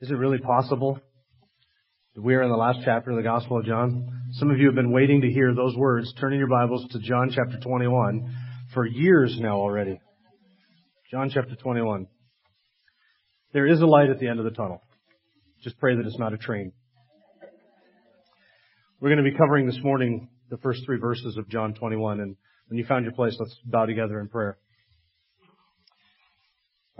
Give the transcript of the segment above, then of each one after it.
Is it really possible that we are in the last chapter of the Gospel of John? Some of you have been waiting to hear those words. Turn in your Bibles to John chapter 21 for years now already. John chapter 21. There is a light at the end of the tunnel. Just pray that it's not a train. We're going to be covering this morning the first three verses of John 21. And when you found your place, let's bow together in prayer.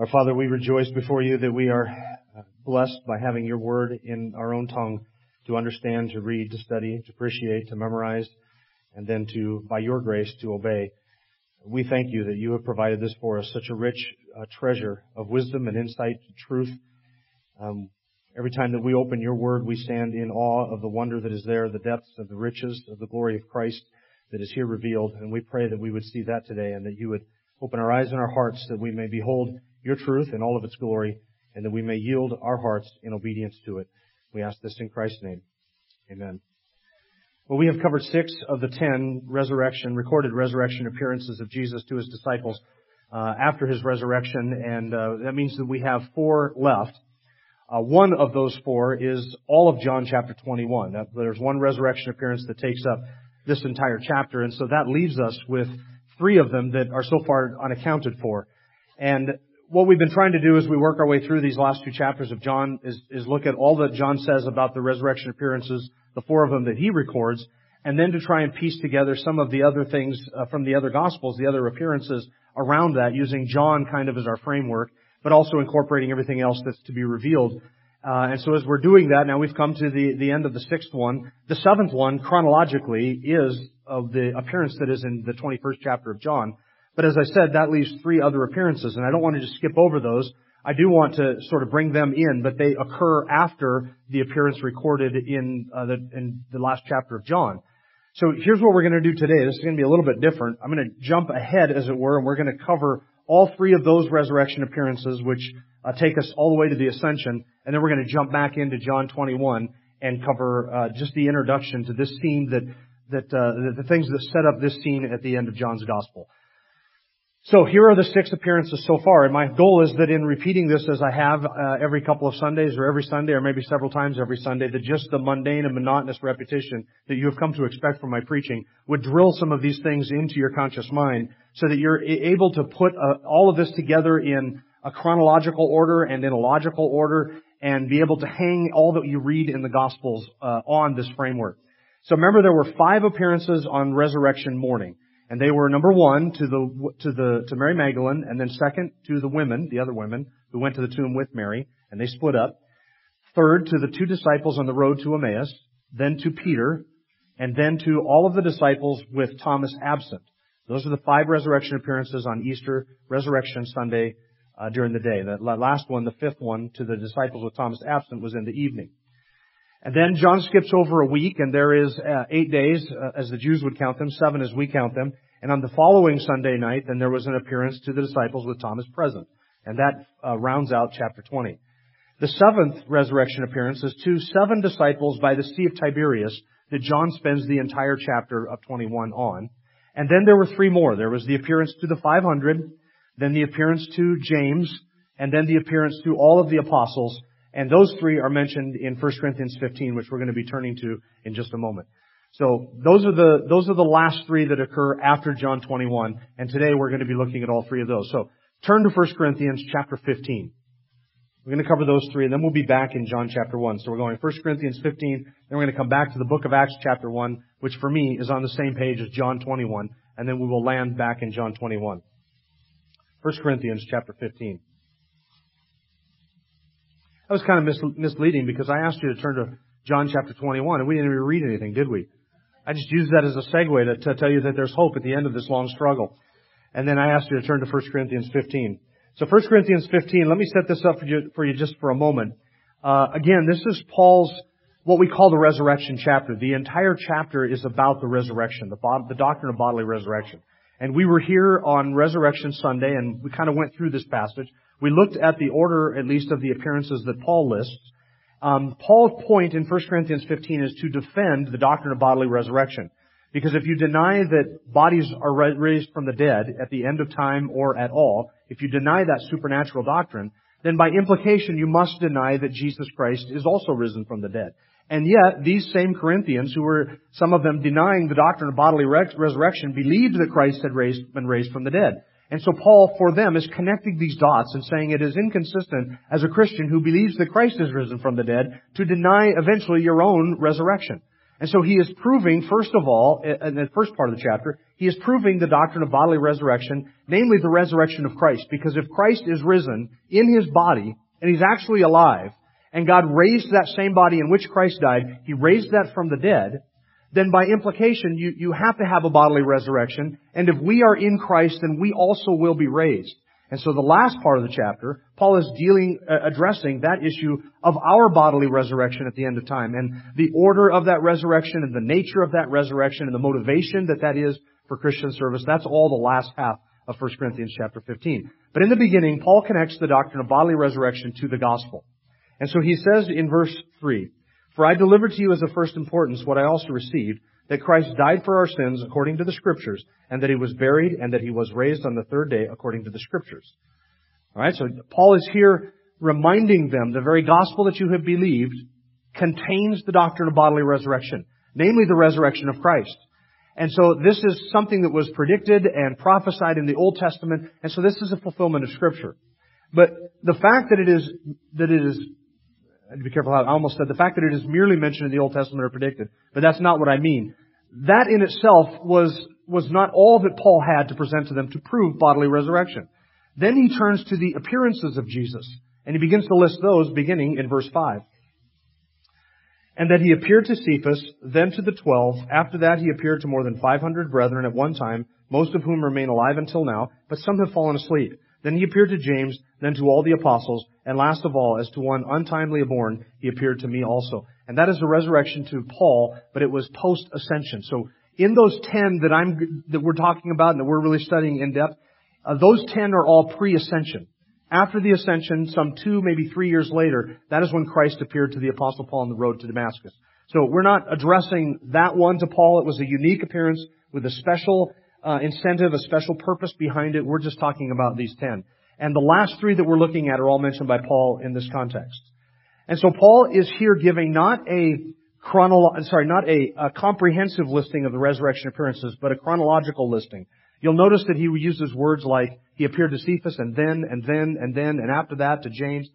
Our Father, we rejoice before you that we are uh, blessed by having your word in our own tongue to understand, to read, to study, to appreciate, to memorize, and then to, by your grace, to obey. We thank you that you have provided this for us, such a rich uh, treasure of wisdom and insight, truth. Um, every time that we open your word, we stand in awe of the wonder that is there, the depths of the riches of the glory of Christ that is here revealed. And we pray that we would see that today and that you would open our eyes and our hearts that we may behold your truth in all of its glory, and that we may yield our hearts in obedience to it. We ask this in Christ's name. Amen. Well, we have covered six of the ten resurrection, recorded resurrection appearances of Jesus to his disciples uh, after his resurrection, and uh, that means that we have four left. Uh, one of those four is all of John chapter 21. That, there's one resurrection appearance that takes up this entire chapter, and so that leaves us with three of them that are so far unaccounted for. And what we've been trying to do as we work our way through these last two chapters of John is, is look at all that John says about the resurrection appearances, the four of them that he records, and then to try and piece together some of the other things uh, from the other gospels, the other appearances around that, using John kind of as our framework, but also incorporating everything else that's to be revealed. Uh, and so as we're doing that, now we've come to the, the end of the sixth one. The seventh one, chronologically, is of the appearance that is in the 21st chapter of John. But as I said, that leaves three other appearances, and I don't want to just skip over those. I do want to sort of bring them in, but they occur after the appearance recorded in, uh, the, in the last chapter of John. So here's what we're going to do today. This is going to be a little bit different. I'm going to jump ahead, as it were, and we're going to cover all three of those resurrection appearances, which uh, take us all the way to the ascension, and then we're going to jump back into John 21 and cover uh, just the introduction to this scene that that uh, the, the things that set up this scene at the end of John's gospel. So here are the six appearances so far, and my goal is that in repeating this as I have uh, every couple of Sundays or every Sunday or maybe several times every Sunday, that just the mundane and monotonous repetition that you have come to expect from my preaching would drill some of these things into your conscious mind so that you're able to put uh, all of this together in a chronological order and in a logical order and be able to hang all that you read in the Gospels uh, on this framework. So remember there were five appearances on resurrection morning. And they were number one to the, to the, to Mary Magdalene, and then second to the women, the other women, who went to the tomb with Mary, and they split up. Third to the two disciples on the road to Emmaus, then to Peter, and then to all of the disciples with Thomas absent. Those are the five resurrection appearances on Easter, Resurrection Sunday, uh, during the day. The last one, the fifth one, to the disciples with Thomas absent was in the evening. And then John skips over a week, and there is uh, eight days, uh, as the Jews would count them, seven as we count them. And on the following Sunday night, then there was an appearance to the disciples with Thomas present. And that uh, rounds out chapter 20. The seventh resurrection appearance is to seven disciples by the Sea of Tiberias that John spends the entire chapter of 21 on. And then there were three more. There was the appearance to the 500, then the appearance to James, and then the appearance to all of the apostles, and those three are mentioned in 1 Corinthians 15, which we're going to be turning to in just a moment. So those are the, those are the last three that occur after John 21, and today we're going to be looking at all three of those. So turn to 1 Corinthians chapter 15. We're going to cover those three, and then we'll be back in John chapter 1. So we're going 1 Corinthians 15, then we're going to come back to the book of Acts chapter 1, which for me is on the same page as John 21, and then we will land back in John 21. 1 Corinthians chapter 15. That was kind of mis- misleading because I asked you to turn to John chapter 21 and we didn't even read anything, did we? I just used that as a segue to, to tell you that there's hope at the end of this long struggle. And then I asked you to turn to 1 Corinthians 15. So 1 Corinthians 15, let me set this up for you, for you just for a moment. Uh, again, this is Paul's, what we call the resurrection chapter. The entire chapter is about the resurrection, the, the doctrine of bodily resurrection. And we were here on Resurrection Sunday and we kind of went through this passage. We looked at the order, at least, of the appearances that Paul lists. Um, Paul's point in 1 Corinthians 15 is to defend the doctrine of bodily resurrection. Because if you deny that bodies are raised from the dead at the end of time or at all, if you deny that supernatural doctrine, then by implication you must deny that Jesus Christ is also risen from the dead. And yet, these same Corinthians, who were, some of them denying the doctrine of bodily resurrection, believed that Christ had raised, been raised from the dead. And so Paul, for them, is connecting these dots and saying it is inconsistent as a Christian who believes that Christ is risen from the dead to deny eventually your own resurrection. And so he is proving, first of all, in the first part of the chapter, he is proving the doctrine of bodily resurrection, namely the resurrection of Christ. Because if Christ is risen in his body, and he's actually alive, and God raised that same body in which Christ died, he raised that from the dead, then by implication, you, you have to have a bodily resurrection, and if we are in Christ, then we also will be raised. And so the last part of the chapter, Paul is dealing, uh, addressing that issue of our bodily resurrection at the end of time and the order of that resurrection and the nature of that resurrection and the motivation that that is for Christian service. That's all the last half of 1 Corinthians chapter 15. But in the beginning, Paul connects the doctrine of bodily resurrection to the gospel. And so he says in verse 3, For I delivered to you as of first importance what I also received, that Christ died for our sins according to the Scriptures, and that He was buried, and that He was raised on the third day according to the Scriptures. Alright, so Paul is here reminding them the very gospel that you have believed contains the doctrine of bodily resurrection, namely the resurrection of Christ. And so this is something that was predicted and prophesied in the Old Testament, and so this is a fulfillment of Scripture. But the fact that it is, that it is and be careful how I almost said the fact that it is merely mentioned in the Old Testament or predicted, but that's not what I mean. That in itself was, was not all that Paul had to present to them to prove bodily resurrection. Then he turns to the appearances of Jesus, and he begins to list those beginning in verse 5. And that he appeared to Cephas, then to the twelve. After that he appeared to more than 500 brethren at one time, most of whom remain alive until now, but some have fallen asleep. Then he appeared to James, then to all the apostles, and last of all, as to one untimely born, he appeared to me also. And that is the resurrection to Paul, but it was post-ascension. So in those ten that I'm, that we're talking about and that we're really studying in depth, uh, those ten are all pre-ascension. After the ascension, some two, maybe three years later, that is when Christ appeared to the apostle Paul on the road to Damascus. So we're not addressing that one to Paul. It was a unique appearance with a special uh, incentive, a special purpose behind it. We're just talking about these ten. And the last three that we're looking at are all mentioned by Paul in this context. And so Paul is here giving not a chronolo- sorry, not a, a comprehensive listing of the resurrection appearances, but a chronological listing. You'll notice that he uses words like he appeared to Cephas and then and then and then and after that to James,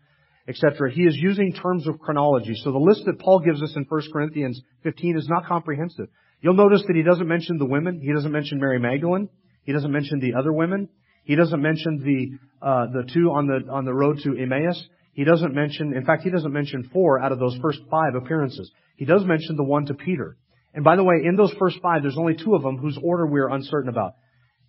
etc. He is using terms of chronology. So the list that Paul gives us in 1 Corinthians 15 is not comprehensive. You'll notice that he doesn't mention the women. He doesn't mention Mary Magdalene. He doesn't mention the other women. He doesn't mention the uh, the two on the on the road to Emmaus. He doesn't mention, in fact, he doesn't mention four out of those first five appearances. He does mention the one to Peter. And by the way, in those first five, there's only two of them whose order we're uncertain about.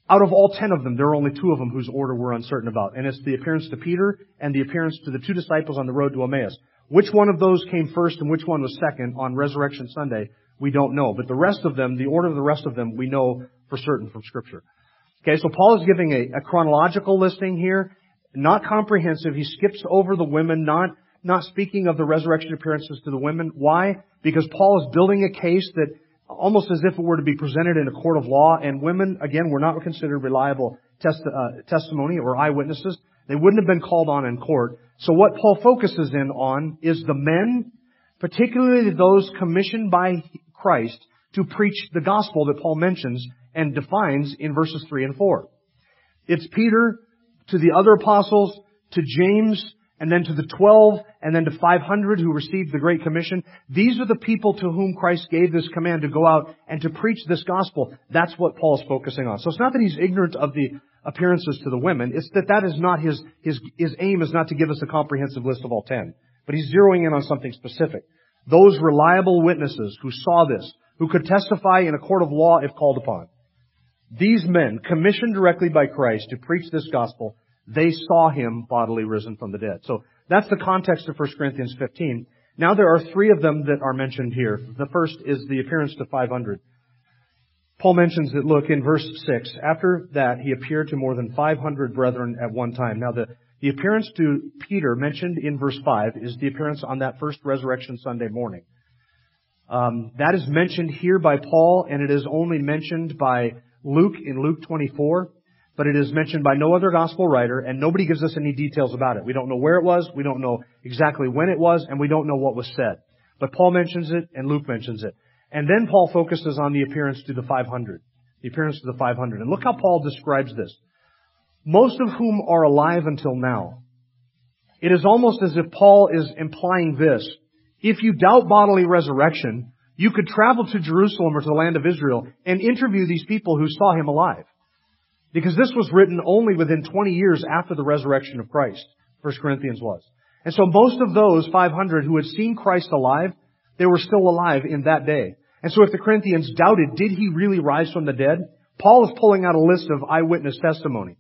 Out of all ten of them, there are only two of them whose order we're uncertain about. And it's the appearance to Peter and the appearance to the two disciples on the road to Emmaus. Which one of those came first and which one was second on Resurrection Sunday, we don't know. But the rest of them, the order of the rest of them, we know for certain from Scripture. Okay, so Paul is giving a, a chronological listing here, not comprehensive. He skips over the women, not, not speaking of the resurrection appearances to the women. Why? Because Paul is building a case that almost as if it were to be presented in a court of law, and women, again, were not considered reliable test, uh, testimony or eyewitnesses. They wouldn't have been called on in court. So what Paul focuses in on is the men, particularly those commissioned by Christ to preach the gospel that Paul mentions and defines in verses 3 and 4. It's Peter to the other apostles, to James, and then to the 12, and then to 500 who received the Great Commission. These are the people to whom Christ gave this command to go out and to preach this gospel. That's what Paul's focusing on. So it's not that he's ignorant of the appearances to the women. It's that that is not his, his, his aim is not to give us a comprehensive list of all ten. But he's zeroing in on something specific. Those reliable witnesses who saw this, who could testify in a court of law if called upon. These men, commissioned directly by Christ to preach this gospel, They saw him bodily risen from the dead. So that's the context of 1 Corinthians 15. Now there are three of them that are mentioned here. The first is the appearance to 500. Paul mentions that, look, in verse 6, after that he appeared to more than 500 brethren at one time. Now the, the appearance to Peter mentioned in verse 5 is the appearance on that first resurrection Sunday morning. Um, that is mentioned here by Paul, and it is only mentioned by Luke in Luke 24, but it is mentioned by no other gospel writer, and nobody gives us any details about it. We don't know where it was, we don't know exactly when it was, and we don't know what was said. But Paul mentions it, and Luke mentions it. And then Paul focuses on the appearance to the 500. The appearance to the 500. And look how Paul describes this. Most of whom are alive until now. It is almost as if Paul is implying this. If you doubt bodily resurrection, you could travel to Jerusalem or to the land of Israel and interview these people who saw him alive. Because this was written only within 20 years after the resurrection of Christ. 1 Corinthians was. And so most of those 500 who had seen Christ alive, they were still alive in that day. And so if the Corinthians doubted, did he really rise from the dead? Paul is pulling out a list of eyewitness testimony.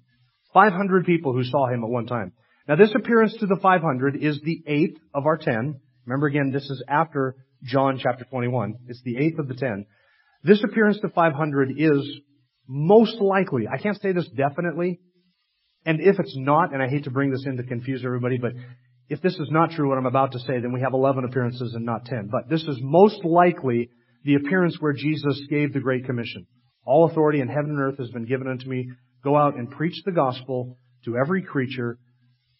500 people who saw him at one time. Now this appearance to the 500 is the eighth of our ten. Remember again, this is after John chapter 21. It's the eighth of the ten. This appearance to 500 is most likely, I can't say this definitely, and if it's not, and I hate to bring this in to confuse everybody, but if this is not true, what I'm about to say, then we have 11 appearances and not 10. But this is most likely the appearance where Jesus gave the Great Commission. All authority in heaven and earth has been given unto me. Go out and preach the gospel to every creature,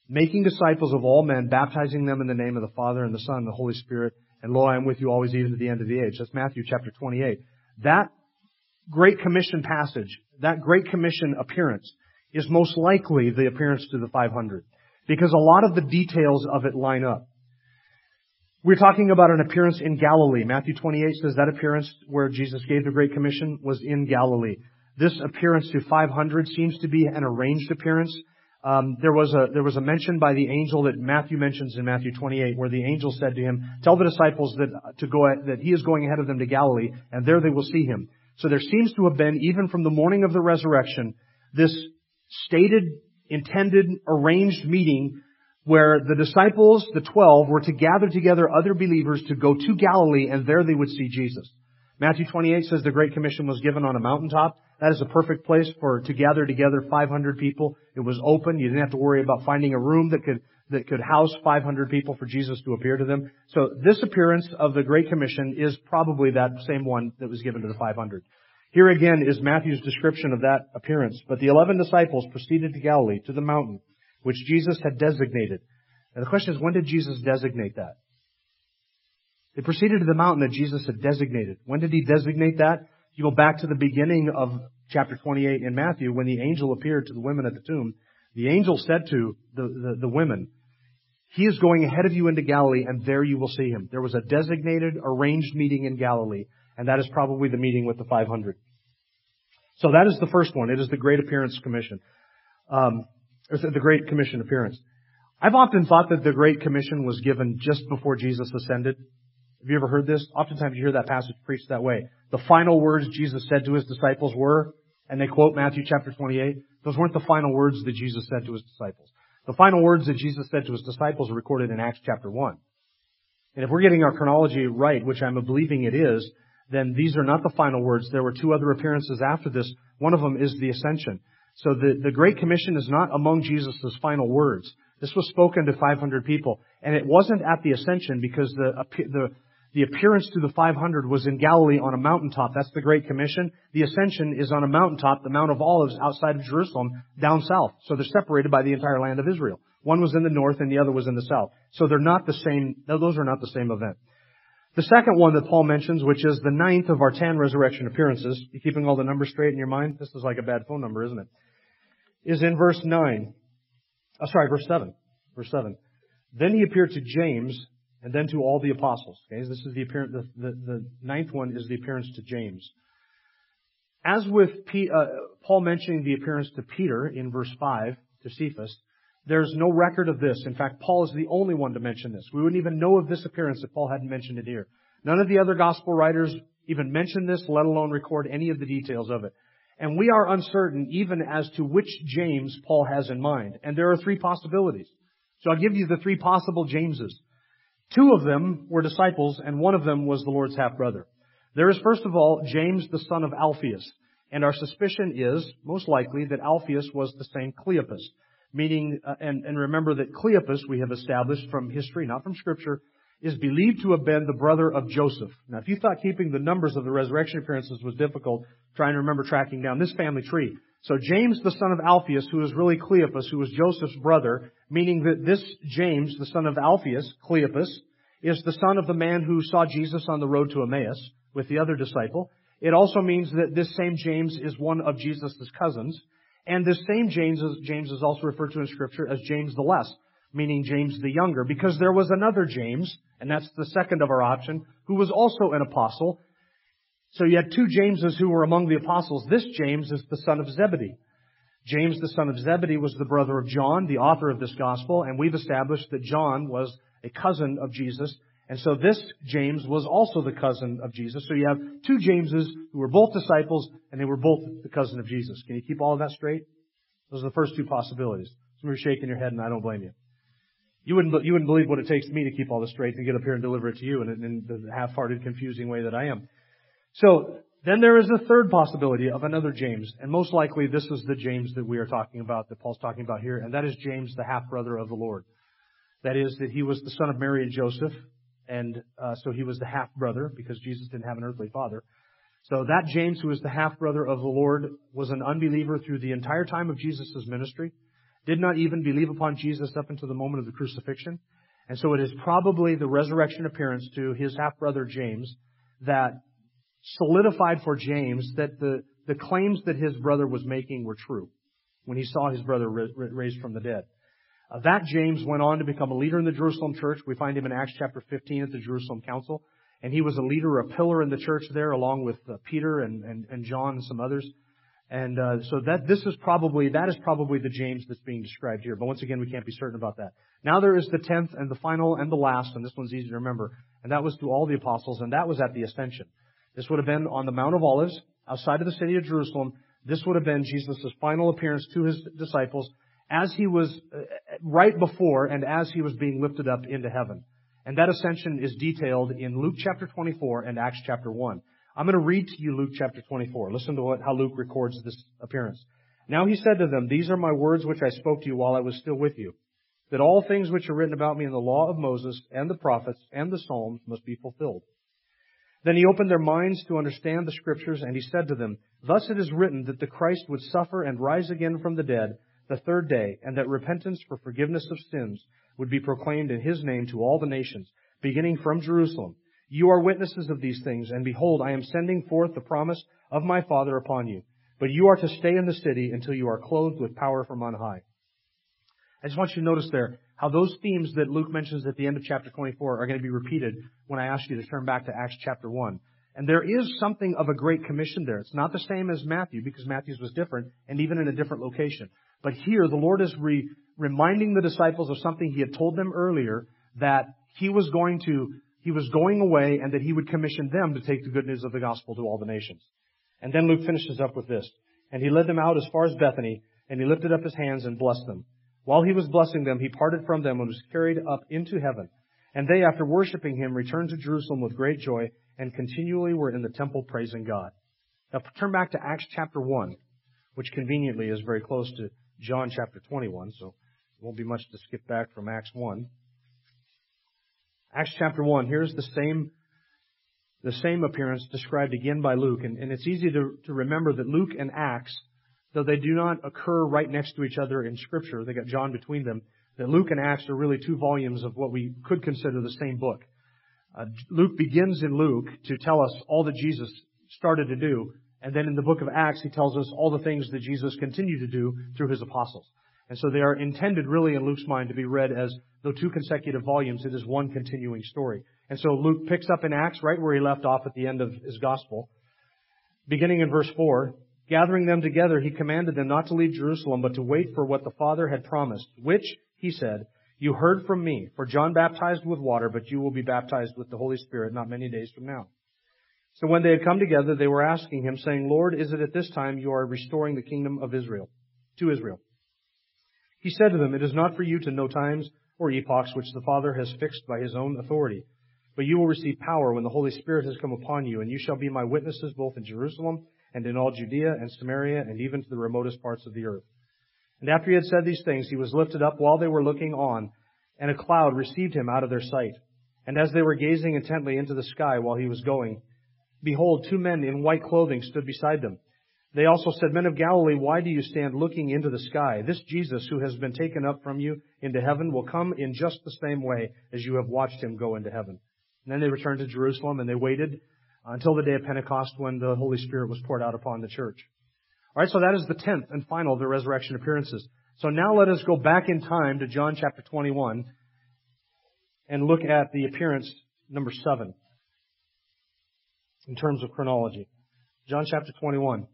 making disciples of all men, baptizing them in the name of the Father and the Son and the Holy Spirit. And lo, I am with you always even to the end of the age. That's Matthew chapter 28. That Great Commission passage, that Great Commission appearance, is most likely the appearance to the 500. Because a lot of the details of it line up. We're talking about an appearance in Galilee. Matthew 28 says that appearance where Jesus gave the Great Commission was in Galilee. This appearance to 500 seems to be an arranged appearance. Um, there was a there was a mention by the angel that Matthew mentions in Matthew 28, where the angel said to him, "Tell the disciples that to go that he is going ahead of them to Galilee, and there they will see him." So there seems to have been, even from the morning of the resurrection, this stated, intended, arranged meeting where the disciples, the twelve, were to gather together other believers to go to Galilee and there they would see Jesus. Matthew 28 says the Great Commission was given on a mountaintop. That is a perfect place for, to gather together 500 people. It was open. You didn't have to worry about finding a room that could, that could house 500 people for Jesus to appear to them. So this appearance of the Great Commission is probably that same one that was given to the 500. Here again is Matthew's description of that appearance. But the eleven disciples proceeded to Galilee, to the mountain which Jesus had designated. And the question is, when did Jesus designate that? They proceeded to the mountain that Jesus had designated. When did he designate that? You go back to the beginning of chapter 28 in Matthew when the angel appeared to the women at the tomb. The angel said to the, the, the women, He is going ahead of you into Galilee and there you will see him. There was a designated, arranged meeting in Galilee and that is probably the meeting with the 500. So that is the first one. It is the Great Appearance Commission. Um, the Great Commission appearance. I've often thought that the Great Commission was given just before Jesus ascended. Have you ever heard this? Oftentimes you hear that passage preached that way. The final words Jesus said to his disciples were, and they quote Matthew chapter 28, those weren't the final words that Jesus said to his disciples. The final words that Jesus said to his disciples are recorded in Acts chapter 1. And if we're getting our chronology right, which I'm believing it is, then these are not the final words. There were two other appearances after this. One of them is the ascension. So the, the Great Commission is not among Jesus' final words. This was spoken to 500 people. And it wasn't at the ascension because the, the, the appearance to the 500 was in Galilee on a mountaintop. That's the Great Commission. The ascension is on a mountaintop, the Mount of Olives outside of Jerusalem, down south. So they're separated by the entire land of Israel. One was in the north and the other was in the south. So they're not the same, those are not the same event. The second one that Paul mentions, which is the ninth of our ten resurrection appearances, you keeping all the numbers straight in your mind? This is like a bad phone number, isn't it? is in verse 9. Oh, sorry, verse 7. Verse 7. Then he appeared to James and then to all the apostles. Okay, this is the appearance, the, the, the ninth one is the appearance to James. As with P, uh, Paul mentioning the appearance to Peter in verse 5, to Cephas, there's no record of this. In fact, Paul is the only one to mention this. We wouldn't even know of this appearance if Paul hadn't mentioned it here. None of the other gospel writers even mention this, let alone record any of the details of it. And we are uncertain even as to which James Paul has in mind. And there are three possibilities. So I'll give you the three possible Jameses. Two of them were disciples and one of them was the Lord's half brother. There is first of all James the son of Alphaeus. And our suspicion is, most likely, that Alphaeus was the same Cleopas. Meaning, uh, and, and remember that Cleopas, we have established from history, not from scripture, is believed to have been the brother of Joseph. Now, if you thought keeping the numbers of the resurrection appearances was difficult, trying to remember tracking down this family tree. So James, the son of Alphaeus, who is really Cleopas, who was Joseph's brother, meaning that this James, the son of Alphaeus, Cleopas, is the son of the man who saw Jesus on the road to Emmaus with the other disciple. It also means that this same James is one of Jesus' cousins. And this same James is, James is also referred to in scripture as James the Less, meaning James the Younger, because there was another James, and that's the second of our option, who was also an apostle. So you had two Jameses who were among the apostles. This James is the son of Zebedee. James, the son of Zebedee, was the brother of John, the author of this gospel, and we've established that John was a cousin of Jesus. And so this James was also the cousin of Jesus. So you have two Jameses who were both disciples, and they were both the cousin of Jesus. Can you keep all of that straight? Those are the first two possibilities. Some of you are shaking your head, and I don't blame you. You wouldn't, you wouldn't believe what it takes me to keep all this straight and get up here and deliver it to you in, in the half-hearted, confusing way that I am. So, then there is a third possibility of another James, and most likely this is the James that we are talking about, that Paul's talking about here, and that is James, the half-brother of the Lord. That is, that he was the son of Mary and Joseph, and uh, so he was the half-brother, because Jesus didn't have an earthly father. So that James, who was the half-brother of the Lord, was an unbeliever through the entire time of Jesus' ministry did not even believe upon Jesus up until the moment of the crucifixion. And so it is probably the resurrection appearance to his half-brother James that solidified for James that the, the claims that his brother was making were true when he saw his brother raised from the dead. Uh, that James went on to become a leader in the Jerusalem church. We find him in Acts chapter 15 at the Jerusalem Council. And he was a leader, a pillar in the church there, along with uh, Peter and, and, and John and some others. And uh, so that this is probably that is probably the James that's being described here. But once again, we can't be certain about that. Now there is the tenth and the final and the last, and this one's easy to remember, and that was to all the apostles, and that was at the ascension. This would have been on the Mount of Olives, outside of the city of Jerusalem. This would have been Jesus' final appearance to his disciples as he was uh, right before and as he was being lifted up into heaven. And that ascension is detailed in Luke chapter 24 and Acts chapter 1. I'm going to read to you Luke chapter 24. Listen to what, how Luke records this appearance. Now he said to them, These are my words which I spoke to you while I was still with you, that all things which are written about me in the law of Moses and the prophets and the Psalms must be fulfilled. Then he opened their minds to understand the scriptures, and he said to them, Thus it is written that the Christ would suffer and rise again from the dead the third day, and that repentance for forgiveness of sins would be proclaimed in his name to all the nations, beginning from Jerusalem. You are witnesses of these things, and behold, I am sending forth the promise of my Father upon you. But you are to stay in the city until you are clothed with power from on high. I just want you to notice there how those themes that Luke mentions at the end of chapter 24 are going to be repeated when I ask you to turn back to Acts chapter 1. And there is something of a great commission there. It's not the same as Matthew because Matthew's was different and even in a different location. But here the Lord is re- reminding the disciples of something he had told them earlier that he was going to he was going away and that he would commission them to take the good news of the gospel to all the nations. And then Luke finishes up with this. And he led them out as far as Bethany, and he lifted up his hands and blessed them. While he was blessing them, he parted from them and was carried up into heaven. And they, after worshiping him, returned to Jerusalem with great joy and continually were in the temple praising God. Now turn back to Acts chapter 1, which conveniently is very close to John chapter 21, so it won't be much to skip back from Acts 1. Acts chapter 1, here's the same, the same appearance described again by Luke. And, and it's easy to, to remember that Luke and Acts, though they do not occur right next to each other in Scripture, they got John between them, that Luke and Acts are really two volumes of what we could consider the same book. Uh, Luke begins in Luke to tell us all that Jesus started to do, and then in the book of Acts, he tells us all the things that Jesus continued to do through his apostles. And so they are intended really in Luke's mind to be read as though two consecutive volumes, it is one continuing story. And so Luke picks up in Acts right where he left off at the end of his gospel. Beginning in verse 4, gathering them together, he commanded them not to leave Jerusalem, but to wait for what the Father had promised, which, he said, you heard from me, for John baptized with water, but you will be baptized with the Holy Spirit not many days from now. So when they had come together, they were asking him, saying, Lord, is it at this time you are restoring the kingdom of Israel, to Israel? He said to them, It is not for you to know times or epochs which the Father has fixed by his own authority, but you will receive power when the Holy Spirit has come upon you, and you shall be my witnesses both in Jerusalem and in all Judea and Samaria and even to the remotest parts of the earth. And after he had said these things, he was lifted up while they were looking on, and a cloud received him out of their sight. And as they were gazing intently into the sky while he was going, behold, two men in white clothing stood beside them. They also said, Men of Galilee, why do you stand looking into the sky? This Jesus who has been taken up from you into heaven will come in just the same way as you have watched him go into heaven. And then they returned to Jerusalem and they waited uh, until the day of Pentecost when the Holy Spirit was poured out upon the church. Alright, so that is the tenth and final of the resurrection appearances. So now let us go back in time to John chapter 21 and look at the appearance number seven in terms of chronology. John chapter 21.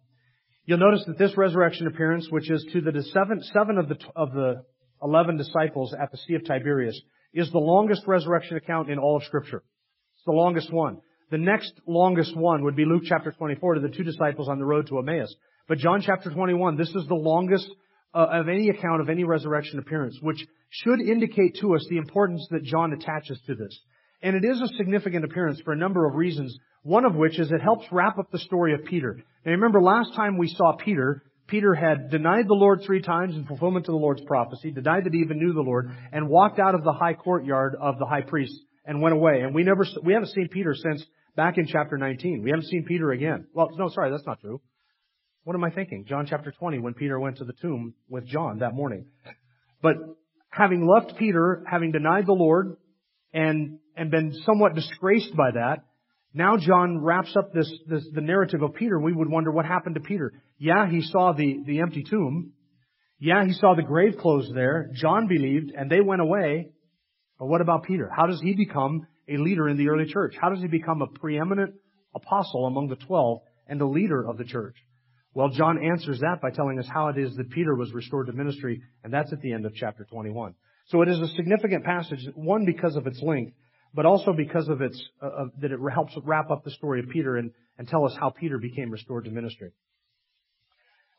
You'll notice that this resurrection appearance, which is to the seven, seven of the, of the eleven disciples at the Sea of Tiberias, is the longest resurrection account in all of Scripture. It's the longest one. The next longest one would be Luke chapter 24 to the two disciples on the road to Emmaus. But John chapter 21, this is the longest uh, of any account of any resurrection appearance, which should indicate to us the importance that John attaches to this. And it is a significant appearance for a number of reasons, one of which is it helps wrap up the story of Peter. Now remember last time we saw Peter, Peter had denied the Lord three times in fulfillment to the Lord's prophecy, denied that he even knew the Lord, and walked out of the high courtyard of the high priest and went away. And we never, we haven't seen Peter since back in chapter 19. We haven't seen Peter again. Well, no, sorry, that's not true. What am I thinking? John chapter 20 when Peter went to the tomb with John that morning. But having left Peter, having denied the Lord, and, and been somewhat disgraced by that, now John wraps up this, this, the narrative of Peter. We would wonder what happened to Peter. Yeah, he saw the, the empty tomb. Yeah, he saw the grave closed there. John believed, and they went away. But what about Peter? How does he become a leader in the early church? How does he become a preeminent apostle among the twelve and a leader of the church? Well, John answers that by telling us how it is that Peter was restored to ministry, and that's at the end of chapter 21. So it is a significant passage, one because of its length, but also because of its, uh, that it helps wrap up the story of Peter and, and tell us how Peter became restored to ministry.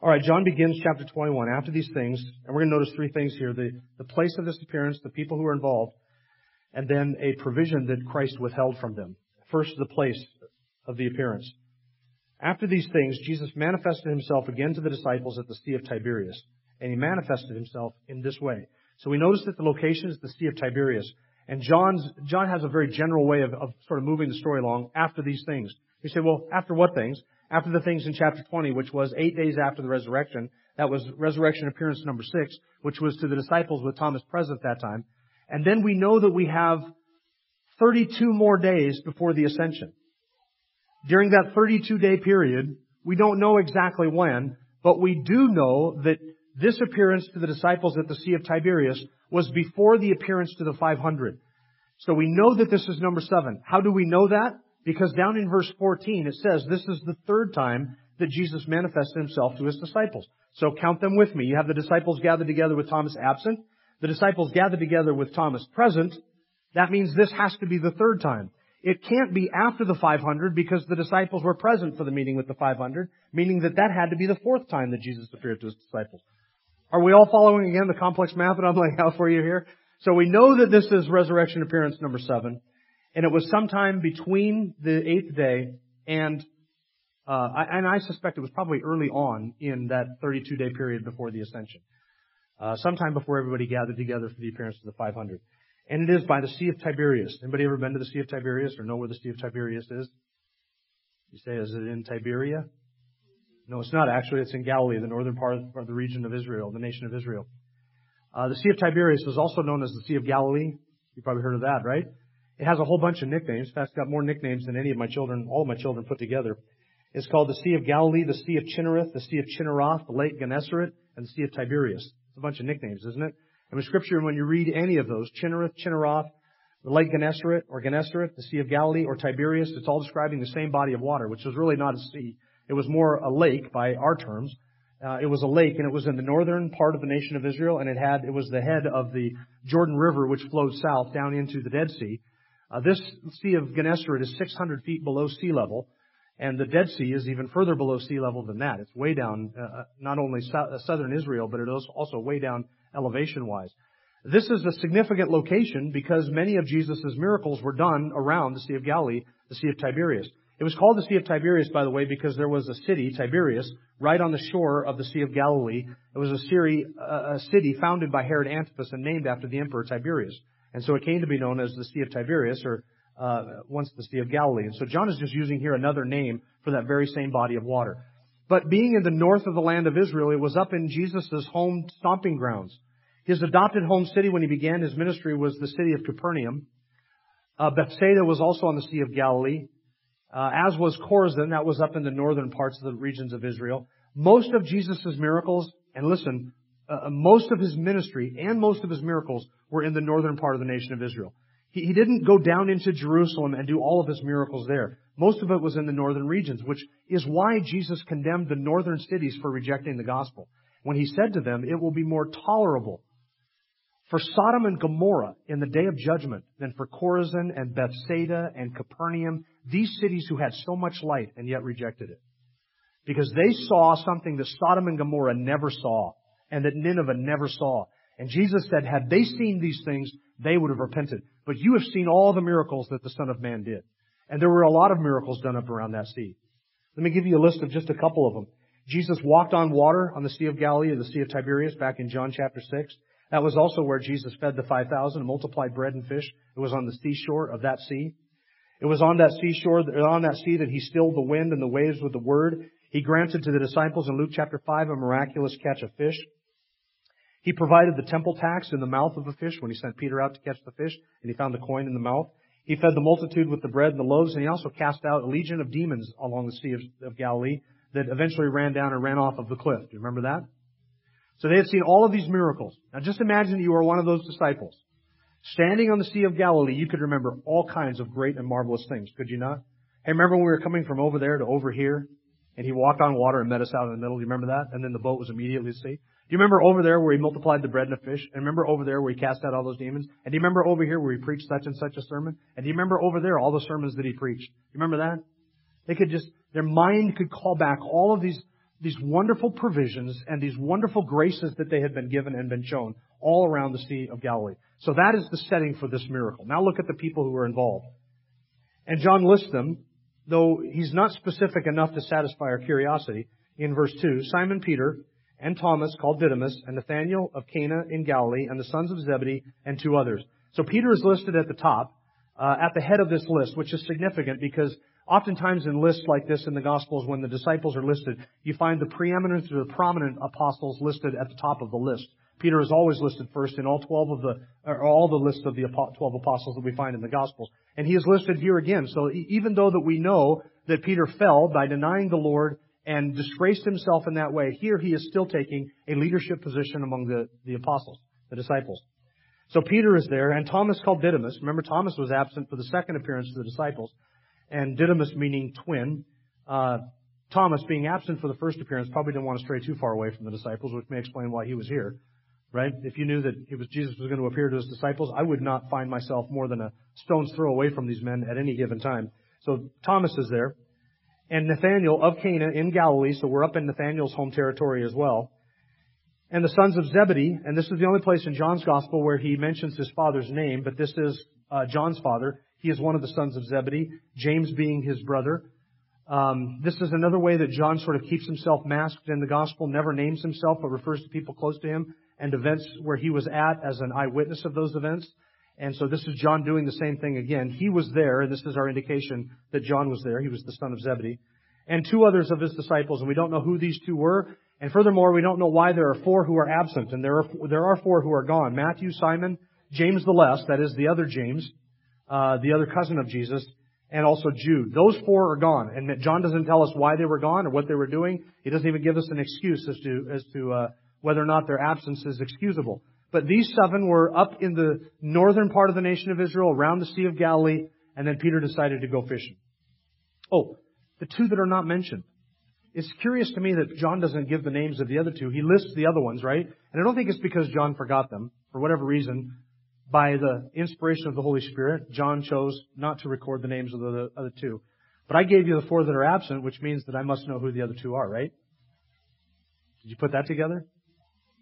Alright, John begins chapter 21 after these things, and we're going to notice three things here. The, the place of this appearance, the people who are involved, and then a provision that Christ withheld from them. First, the place of the appearance. After these things, Jesus manifested himself again to the disciples at the Sea of Tiberias, and he manifested himself in this way. So we notice that the location is the Sea of Tiberias, and John's, John has a very general way of, of sort of moving the story along after these things. You say, well, after what things? After the things in chapter 20, which was eight days after the resurrection. That was resurrection appearance number six, which was to the disciples with Thomas present at that time. And then we know that we have 32 more days before the ascension. During that 32 day period, we don't know exactly when, but we do know that this appearance to the disciples at the Sea of Tiberias was before the appearance to the 500. So we know that this is number seven. How do we know that? Because down in verse 14 it says this is the third time that Jesus manifested himself to his disciples. So count them with me. You have the disciples gathered together with Thomas absent, the disciples gathered together with Thomas present. That means this has to be the third time. It can't be after the 500 because the disciples were present for the meeting with the 500, meaning that that had to be the fourth time that Jesus appeared to his disciples. Are we all following again the complex math that I'm laying out for you here? So we know that this is resurrection appearance number seven, and it was sometime between the eighth day and uh, and I suspect it was probably early on in that 32 day period before the ascension, uh, sometime before everybody gathered together for the appearance of the 500. And it is by the Sea of Tiberias. Anybody ever been to the Sea of Tiberias or know where the Sea of Tiberias is? You say, is it in Tiberia? No, it's not actually. It's in Galilee, the northern part of the region of Israel, the nation of Israel. Uh, the Sea of Tiberias is also known as the Sea of Galilee. You probably heard of that, right? It has a whole bunch of nicknames. In fact, it's got more nicknames than any of my children, all my children put together. It's called the Sea of Galilee, the Sea of Chinnereth, the Sea of Chinneroth, the Lake Gennesaret, and the Sea of Tiberias. It's a bunch of nicknames, isn't it? And in Scripture, when you read any of those, Chinnereth, Chinneroth, the Lake Gennesaret, or Gennesaret, the Sea of Galilee, or Tiberias, it's all describing the same body of water, which is really not a sea. It was more a lake by our terms. Uh, it was a lake, and it was in the northern part of the nation of Israel, and it had it was the head of the Jordan River, which flowed south down into the Dead Sea. Uh, this Sea of Gennesaret is 600 feet below sea level, And the Dead Sea is even further below sea level than that. It's way down, uh, uh not only so- uh, southern Israel, but it is also way down elevation wise. This is a significant location because many of Jesus' miracles were done around the Sea of Galilee, the Sea of Tiberias. It was called the Sea of Tiberias, by the way, because there was a city, Tiberias, right on the shore of the Sea of Galilee. It was a, city, a city founded by Herod Antipas and named after the Emperor Tiberius. And so it came to be known as the Sea of Tiberias, or uh, once the Sea of Galilee. And so John is just using here another name for that very same body of water. But being in the north of the land of Israel, it was up in Jesus' home stomping grounds. His adopted home city when he began his ministry was the city of Capernaum. Uh, Bethsaida was also on the Sea of Galilee, uh, as was Chorazin, that was up in the northern parts of the regions of Israel. Most of Jesus' miracles, and listen, uh, most of his ministry and most of his miracles were in the northern part of the nation of Israel. He, he didn't go down into Jerusalem and do all of his miracles there. Most of it was in the northern regions, which is why Jesus condemned the northern cities for rejecting the gospel. When he said to them, it will be more tolerable for Sodom and Gomorrah in the day of judgment than for Chorazin and Bethsaida and Capernaum, these cities who had so much light and yet rejected it. Because they saw something that Sodom and Gomorrah never saw and that Nineveh never saw. And Jesus said, had they seen these things, they would have repented. But you have seen all the miracles that the Son of Man did. And there were a lot of miracles done up around that sea. Let me give you a list of just a couple of them. Jesus walked on water on the Sea of Galilee the Sea of Tiberias back in John chapter 6. That was also where Jesus fed the 5,000 and multiplied bread and fish. It was on the seashore of that sea. It was on that seashore, on that sea that he stilled the wind and the waves with the word. He granted to the disciples in Luke chapter 5 a miraculous catch of fish. He provided the temple tax in the mouth of a fish when he sent Peter out to catch the fish and he found the coin in the mouth. He fed the multitude with the bread and the loaves and he also cast out a legion of demons along the Sea of, of Galilee that eventually ran down and ran off of the cliff. Do you remember that? So they had seen all of these miracles. Now just imagine you are one of those disciples. Standing on the Sea of Galilee, you could remember all kinds of great and marvelous things, could you not? Hey, remember when we were coming from over there to over here? And he walked on water and met us out in the middle. Do you remember that? And then the boat was immediately at sea. Do you remember over there where he multiplied the bread and the fish? And remember over there where he cast out all those demons? And do you remember over here where he preached such and such a sermon? And do you remember over there all the sermons that he preached? You remember that? They could just, their mind could call back all of these these wonderful provisions and these wonderful graces that they had been given and been shown all around the Sea of Galilee. So that is the setting for this miracle. Now look at the people who were involved. And John lists them, though he's not specific enough to satisfy our curiosity. In verse 2, Simon Peter and Thomas, called Didymus, and Nathanael of Cana in Galilee, and the sons of Zebedee, and two others. So Peter is listed at the top, uh, at the head of this list, which is significant because Oftentimes in lists like this in the Gospels, when the disciples are listed, you find the preeminent or the prominent apostles listed at the top of the list. Peter is always listed first in all 12 of the, or all the list of the 12 apostles that we find in the Gospels. And he is listed here again. So even though that we know that Peter fell by denying the Lord and disgraced himself in that way, here he is still taking a leadership position among the, the apostles, the disciples. So Peter is there, and Thomas called Didymus. Remember, Thomas was absent for the second appearance of the disciples and Didymus meaning twin. Uh, Thomas, being absent for the first appearance, probably didn't want to stray too far away from the disciples, which may explain why he was here. Right? If you knew that it was Jesus was going to appear to his disciples, I would not find myself more than a stone's throw away from these men at any given time. So Thomas is there. And Nathanael of Cana in Galilee, so we're up in Nathanael's home territory as well. And the sons of Zebedee, and this is the only place in John's gospel where he mentions his father's name, but this is uh, John's father. He is one of the sons of Zebedee, James being his brother. Um, this is another way that John sort of keeps himself masked in the gospel, never names himself, but refers to people close to him and events where he was at as an eyewitness of those events. And so this is John doing the same thing again. He was there, and this is our indication that John was there. He was the son of Zebedee. And two others of his disciples, and we don't know who these two were. And furthermore, we don't know why there are four who are absent, and there are, there are four who are gone. Matthew, Simon, James the Less, that is the other James, uh, the other cousin of Jesus, and also Jude. Those four are gone, and John doesn't tell us why they were gone or what they were doing. He doesn't even give us an excuse as to as to uh, whether or not their absence is excusable. But these seven were up in the northern part of the nation of Israel, around the Sea of Galilee, and then Peter decided to go fishing. Oh, the two that are not mentioned. It's curious to me that John doesn't give the names of the other two. He lists the other ones, right? And I don't think it's because John forgot them. For whatever reason, by the inspiration of the Holy Spirit, John chose not to record the names of the other two. But I gave you the four that are absent, which means that I must know who the other two are, right? Did you put that together?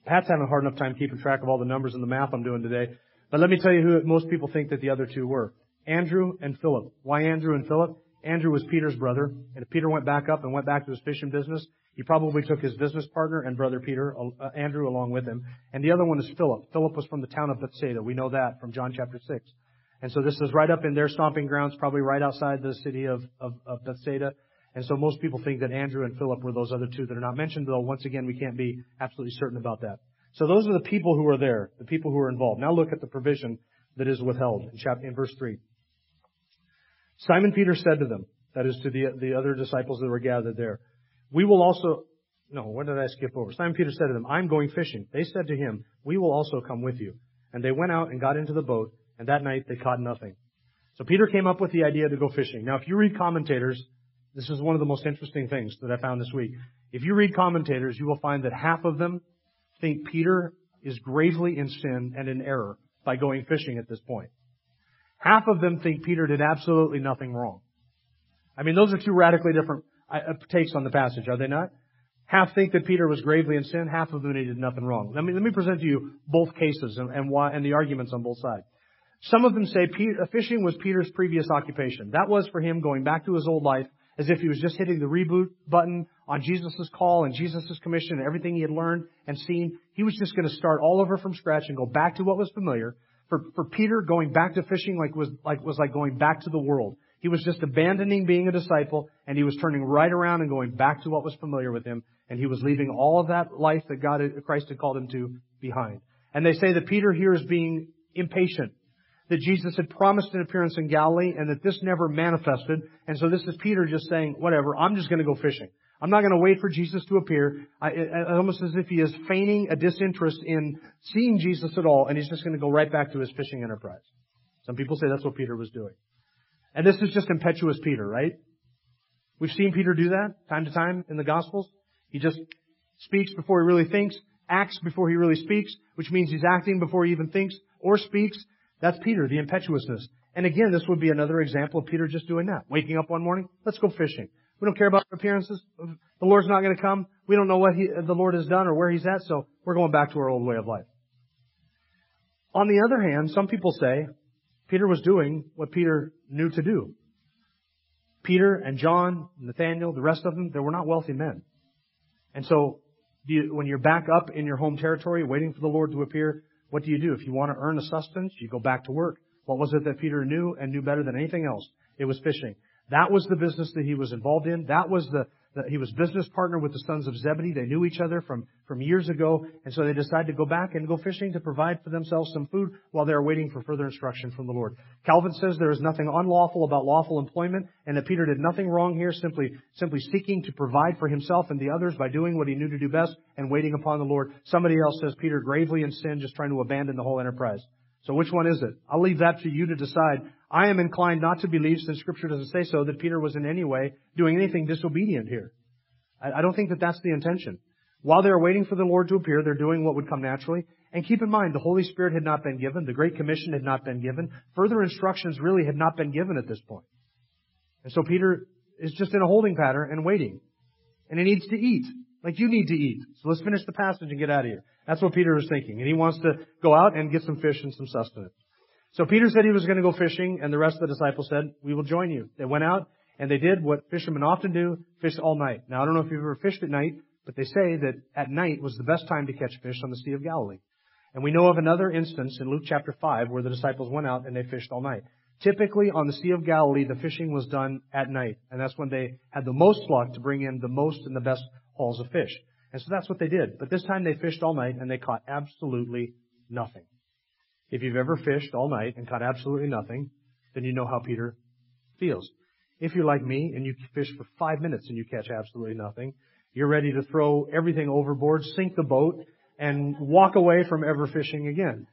Pat's having a hard enough time keeping track of all the numbers and the math I'm doing today. But let me tell you who most people think that the other two were. Andrew and Philip. Why Andrew and Philip? Andrew was Peter's brother, and if Peter went back up and went back to his fishing business, he probably took his business partner and brother Peter, uh, Andrew, along with him. And the other one is Philip. Philip was from the town of Bethsaida. We know that from John chapter 6. And so this is right up in their stomping grounds, probably right outside the city of, of, of Bethsaida. And so most people think that Andrew and Philip were those other two that are not mentioned, though once again we can't be absolutely certain about that. So those are the people who are there, the people who are involved. Now look at the provision that is withheld in chapter in verse three. Simon Peter said to them, that is to the the other disciples that were gathered there, we will also no, what did I skip over? Simon Peter said to them, I'm going fishing. They said to him, We will also come with you. And they went out and got into the boat, and that night they caught nothing. So Peter came up with the idea to go fishing. Now if you read commentators, this is one of the most interesting things that I found this week. If you read commentators, you will find that half of them think Peter is gravely in sin and in error by going fishing at this point. Half of them think Peter did absolutely nothing wrong. I mean, those are two radically different uh, takes on the passage, are they not? Half think that Peter was gravely in sin, half of them he did nothing wrong. Let me, let me present to you both cases and, and why, and the arguments on both sides. Some of them say Peter, fishing was Peter's previous occupation. That was for him going back to his old life as if he was just hitting the reboot button on Jesus' call and Jesus' commission and everything he had learned and seen. He was just going to start all over from scratch and go back to what was familiar. For, for Peter, going back to fishing like was like was like going back to the world. He was just abandoning being a disciple and he was turning right around and going back to what was familiar with him. And he was leaving all of that life that God, Christ had called him to behind. And they say that Peter here is being impatient that Jesus had promised an appearance in Galilee and that this never manifested. And so this is Peter just saying, whatever, I'm just going to go fishing. I'm not going to wait for Jesus to appear. I, almost as if he is feigning a disinterest in seeing Jesus at all, and he's just going to go right back to his fishing enterprise. Some people say that's what Peter was doing. And this is just impetuous Peter, right? We've seen Peter do that time to time in the Gospels. He just speaks before he really thinks, acts before he really speaks, which means he's acting before he even thinks or speaks. That's Peter, the impetuousness. And again, this would be another example of Peter just doing that. Waking up one morning, let's go fishing. We don't care about appearances. The Lord's not going to come. We don't know what he, the Lord has done or where He's at, so we're going back to our old way of life. On the other hand, some people say Peter was doing what Peter knew to do. Peter and John, Nathaniel, the rest of them, they were not wealthy men. And so, when you're back up in your home territory waiting for the Lord to appear, what do you do? If you want to earn a sustenance, you go back to work. What was it that Peter knew and knew better than anything else? It was fishing. That was the business that he was involved in. That was the, he was business partner with the sons of Zebedee. They knew each other from, from years ago, and so they decided to go back and go fishing to provide for themselves some food while they were waiting for further instruction from the Lord. Calvin says there is nothing unlawful about lawful employment, and that Peter did nothing wrong here, simply, simply seeking to provide for himself and the others by doing what he knew to do best and waiting upon the Lord. Somebody else says Peter gravely in sin, just trying to abandon the whole enterprise. So which one is it? I'll leave that to you to decide. I am inclined not to believe, since Scripture doesn't say so, that Peter was in any way doing anything disobedient here. I don't think that that's the intention. While they're waiting for the Lord to appear, they're doing what would come naturally. And keep in mind, the Holy Spirit had not been given. The Great Commission had not been given. Further instructions really had not been given at this point. And so Peter is just in a holding pattern and waiting. And he needs to eat. Like you need to eat. So let's finish the passage and get out of here. That's what Peter was thinking. And he wants to go out and get some fish and some sustenance. So Peter said he was going to go fishing, and the rest of the disciples said, we will join you. They went out, and they did what fishermen often do, fish all night. Now, I don't know if you've ever fished at night, but they say that at night was the best time to catch fish on the Sea of Galilee. And we know of another instance in Luke chapter 5 where the disciples went out and they fished all night. Typically on the Sea of Galilee, the fishing was done at night, and that's when they had the most luck to bring in the most and the best hauls of fish. And so that's what they did. But this time they fished all night and they caught absolutely nothing. If you've ever fished all night and caught absolutely nothing, then you know how Peter feels. If you're like me and you fish for five minutes and you catch absolutely nothing, you're ready to throw everything overboard, sink the boat, and walk away from ever fishing again.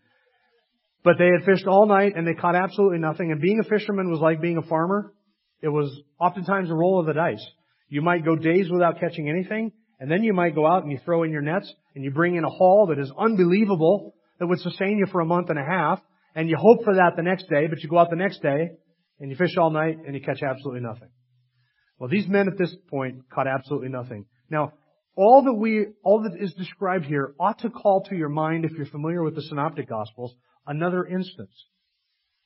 But they had fished all night and they caught absolutely nothing. And being a fisherman was like being a farmer. It was oftentimes a roll of the dice. You might go days without catching anything, and then you might go out and you throw in your nets and you bring in a haul that is unbelievable, that would sustain you for a month and a half, and you hope for that the next day, but you go out the next day and you fish all night and you catch absolutely nothing. Well, these men at this point caught absolutely nothing. Now, all that we, all that is described here ought to call to your mind, if you're familiar with the Synoptic Gospels, another instance.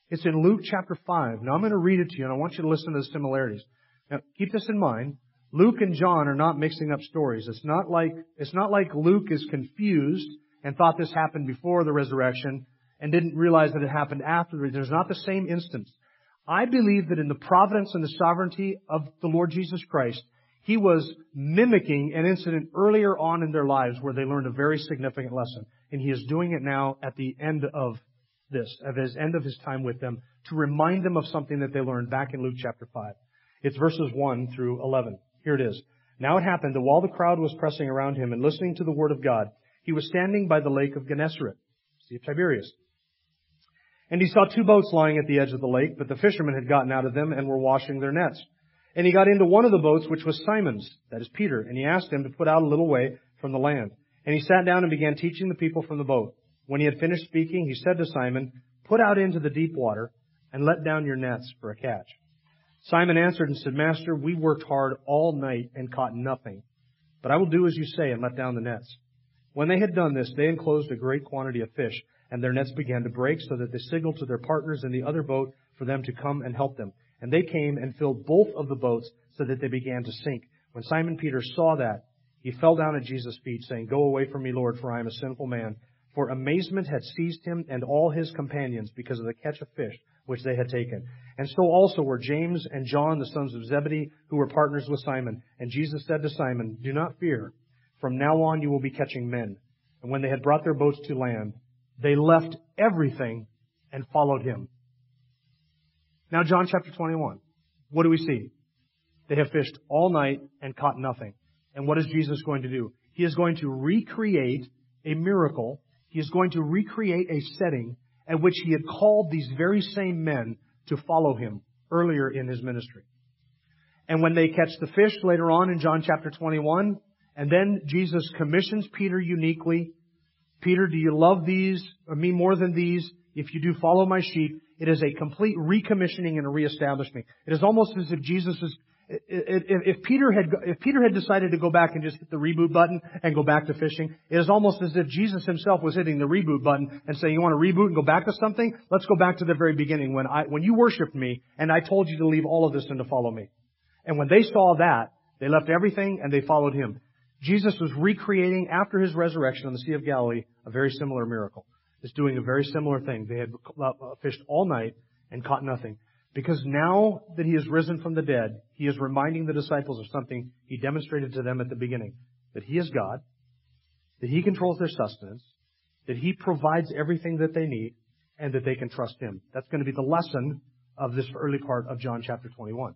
It's in Luke chapter 5. Now I'm going to read it to you and I want you to listen to the similarities. Now keep this in mind. Luke and John are not mixing up stories. It's not like, it's not like Luke is confused and thought this happened before the resurrection and didn't realize that it happened after. There's not the same instance. I believe that in the providence and the sovereignty of the Lord Jesus Christ, He was mimicking an incident earlier on in their lives where they learned a very significant lesson. And He is doing it now at the end of this, at His end of His time with them, to remind them of something that they learned back in Luke chapter 5. It's verses 1 through 11. Here it is. Now it happened that while the crowd was pressing around him and listening to the word of God, he was standing by the lake of Gennesaret, Sea of Tiberias. And he saw two boats lying at the edge of the lake, but the fishermen had gotten out of them and were washing their nets. And he got into one of the boats, which was Simon's, that is Peter, and he asked him to put out a little way from the land. And he sat down and began teaching the people from the boat. When he had finished speaking, he said to Simon, Put out into the deep water and let down your nets for a catch. Simon answered and said, Master, we worked hard all night and caught nothing. But I will do as you say and let down the nets. When they had done this, they enclosed a great quantity of fish, and their nets began to break, so that they signaled to their partners in the other boat for them to come and help them. And they came and filled both of the boats, so that they began to sink. When Simon Peter saw that, he fell down at Jesus' feet, saying, Go away from me, Lord, for I am a sinful man. For amazement had seized him and all his companions because of the catch of fish which they had taken. And so also were James and John, the sons of Zebedee, who were partners with Simon. And Jesus said to Simon, Do not fear. From now on you will be catching men. And when they had brought their boats to land, they left everything and followed him. Now John chapter 21. What do we see? They have fished all night and caught nothing. And what is Jesus going to do? He is going to recreate a miracle. He is going to recreate a setting at which he had called these very same men to follow him earlier in his ministry. And when they catch the fish later on in John chapter 21, and then Jesus commissions Peter uniquely. Peter, do you love these, or me more than these? If you do, follow my sheep. It is a complete recommissioning and a reestablishment. It is almost as if Jesus is if Peter had if Peter had decided to go back and just hit the reboot button and go back to fishing, it is almost as if Jesus himself was hitting the reboot button and saying, "You want to reboot and go back to something? Let's go back to the very beginning when I when you worshipped me and I told you to leave all of this and to follow me." And when they saw that, they left everything and they followed him. Jesus was recreating after his resurrection on the Sea of Galilee a very similar miracle. Is doing a very similar thing. They had uh, fished all night and caught nothing. Because now that he is risen from the dead, he is reminding the disciples of something he demonstrated to them at the beginning. That he is God, that he controls their sustenance, that he provides everything that they need, and that they can trust him. That's going to be the lesson of this early part of John chapter 21.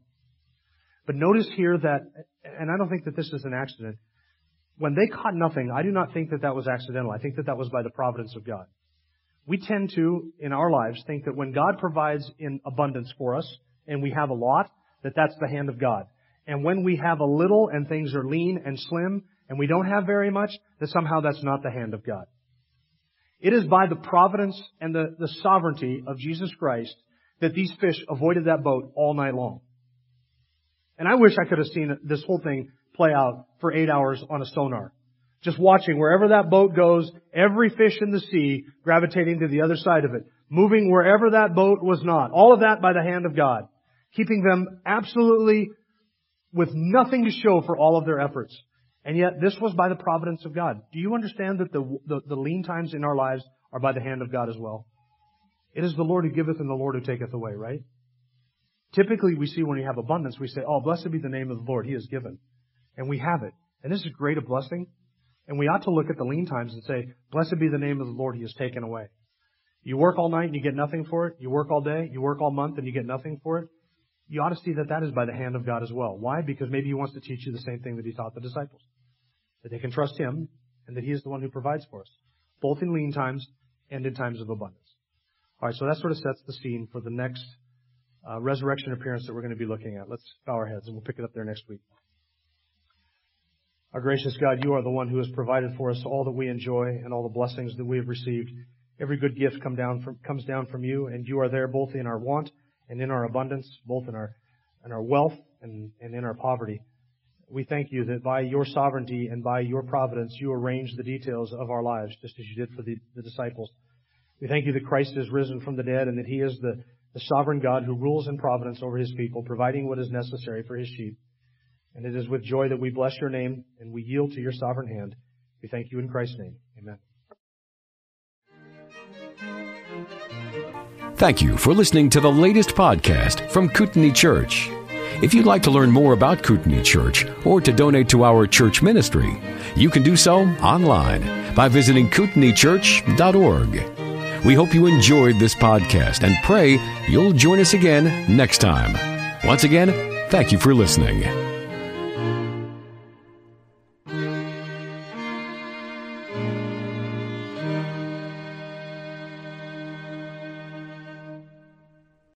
But notice here that, and I don't think that this is an accident, when they caught nothing, I do not think that that was accidental. I think that that was by the providence of God. We tend to, in our lives, think that when God provides in abundance for us, and we have a lot, that that's the hand of God. And when we have a little and things are lean and slim, and we don't have very much, that somehow that's not the hand of God. It is by the providence and the, the sovereignty of Jesus Christ that these fish avoided that boat all night long. And I wish I could have seen this whole thing play out for eight hours on a sonar. Just watching wherever that boat goes, every fish in the sea gravitating to the other side of it, moving wherever that boat was not. All of that by the hand of God, keeping them absolutely with nothing to show for all of their efforts. And yet this was by the providence of God. Do you understand that the, the, the lean times in our lives are by the hand of God as well? It is the Lord who giveth and the Lord who taketh away, right? Typically we see when we have abundance, we say, oh, blessed be the name of the Lord. He has given. And we have it. And this is great a blessing. And we ought to look at the lean times and say, blessed be the name of the Lord, He has taken away. You work all night and you get nothing for it. You work all day, you work all month and you get nothing for it. You ought to see that that is by the hand of God as well. Why? Because maybe He wants to teach you the same thing that He taught the disciples. That they can trust Him and that He is the one who provides for us. Both in lean times and in times of abundance. Alright, so that sort of sets the scene for the next uh, resurrection appearance that we're going to be looking at. Let's bow our heads and we'll pick it up there next week. Our gracious God, you are the one who has provided for us all that we enjoy and all the blessings that we have received. Every good gift come down from, comes down from you, and you are there both in our want and in our abundance, both in our in our wealth and, and in our poverty. We thank you that by your sovereignty and by your providence, you arrange the details of our lives, just as you did for the, the disciples. We thank you that Christ is risen from the dead and that he is the, the sovereign God who rules in providence over his people, providing what is necessary for his sheep. And it is with joy that we bless your name and we yield to your sovereign hand. We thank you in Christ's name. Amen. Thank you for listening to the latest podcast from Kootenai Church. If you'd like to learn more about Kootenai Church or to donate to our church ministry, you can do so online by visiting kootenaichurch.org. We hope you enjoyed this podcast and pray you'll join us again next time. Once again, thank you for listening.